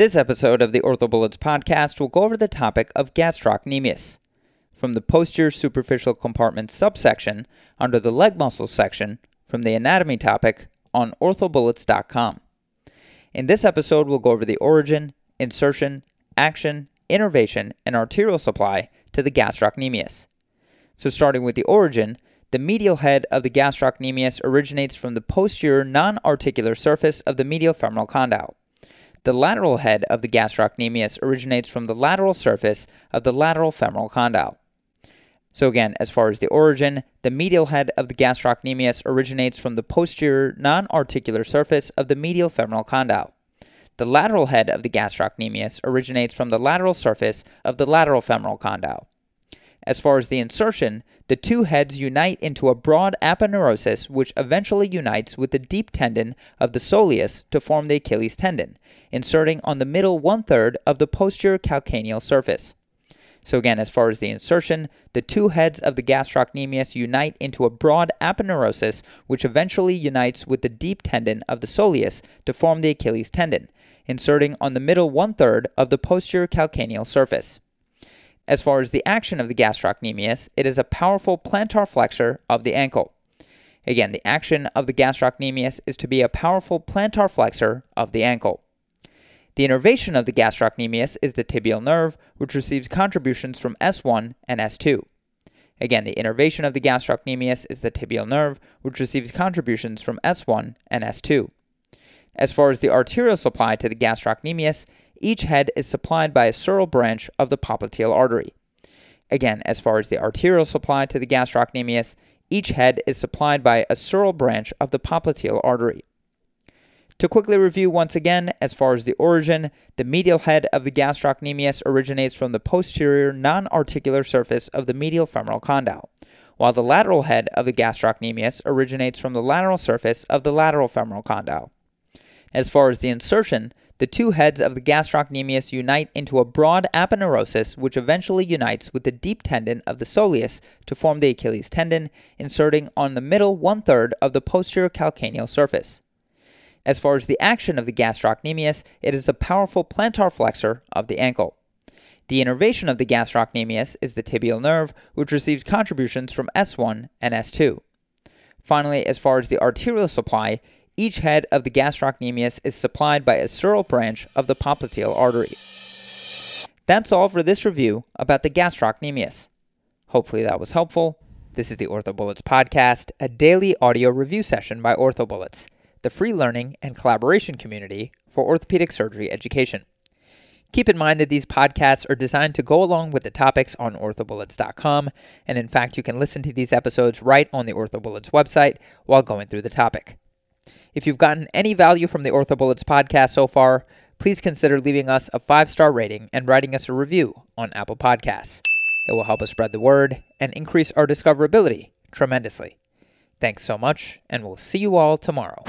This episode of the OrthoBullets podcast will go over the topic of gastrocnemius. From the posterior superficial compartment subsection under the leg muscles section from the anatomy topic on orthobullets.com. In this episode, we'll go over the origin, insertion, action, innervation, and arterial supply to the gastrocnemius. So, starting with the origin, the medial head of the gastrocnemius originates from the posterior non articular surface of the medial femoral condyle. The lateral head of the gastrocnemius originates from the lateral surface of the lateral femoral condyle. So, again, as far as the origin, the medial head of the gastrocnemius originates from the posterior non articular surface of the medial femoral condyle. The lateral head of the gastrocnemius originates from the lateral surface of the lateral femoral condyle. As far as the insertion, the two heads unite into a broad aponeurosis which eventually unites with the deep tendon of the soleus to form the Achilles tendon, inserting on the middle one third of the posterior calcaneal surface. So, again, as far as the insertion, the two heads of the gastrocnemius unite into a broad aponeurosis, which eventually unites with the deep tendon of the soleus to form the Achilles tendon, inserting on the middle one third of the posterior calcaneal surface. As far as the action of the gastrocnemius, it is a powerful plantar flexor of the ankle. Again, the action of the gastrocnemius is to be a powerful plantar flexor of the ankle. The innervation of the gastrocnemius is the tibial nerve, which receives contributions from S1 and S2. Again, the innervation of the gastrocnemius is the tibial nerve, which receives contributions from S1 and S2. As far as the arterial supply to the gastrocnemius, each head is supplied by a sural branch of the popliteal artery. Again, as far as the arterial supply to the gastrocnemius, each head is supplied by a sural branch of the popliteal artery. To quickly review once again, as far as the origin, the medial head of the gastrocnemius originates from the posterior non articular surface of the medial femoral condyle, while the lateral head of the gastrocnemius originates from the lateral surface of the lateral femoral condyle. As far as the insertion, the two heads of the gastrocnemius unite into a broad aponeurosis, which eventually unites with the deep tendon of the soleus to form the Achilles tendon, inserting on the middle one third of the posterior calcaneal surface. As far as the action of the gastrocnemius, it is a powerful plantar flexor of the ankle. The innervation of the gastrocnemius is the tibial nerve, which receives contributions from S1 and S2. Finally, as far as the arterial supply, each head of the gastrocnemius is supplied by a sural branch of the popliteal artery. That's all for this review about the gastrocnemius. Hopefully that was helpful. This is the OrthoBullets podcast, a daily audio review session by OrthoBullets the free learning and collaboration community for orthopedic surgery education. Keep in mind that these podcasts are designed to go along with the topics on orthobullets.com, and in fact, you can listen to these episodes right on the OrthoBullets website while going through the topic. If you've gotten any value from the OrthoBullets podcast so far, please consider leaving us a five star rating and writing us a review on Apple Podcasts. It will help us spread the word and increase our discoverability tremendously. Thanks so much, and we'll see you all tomorrow.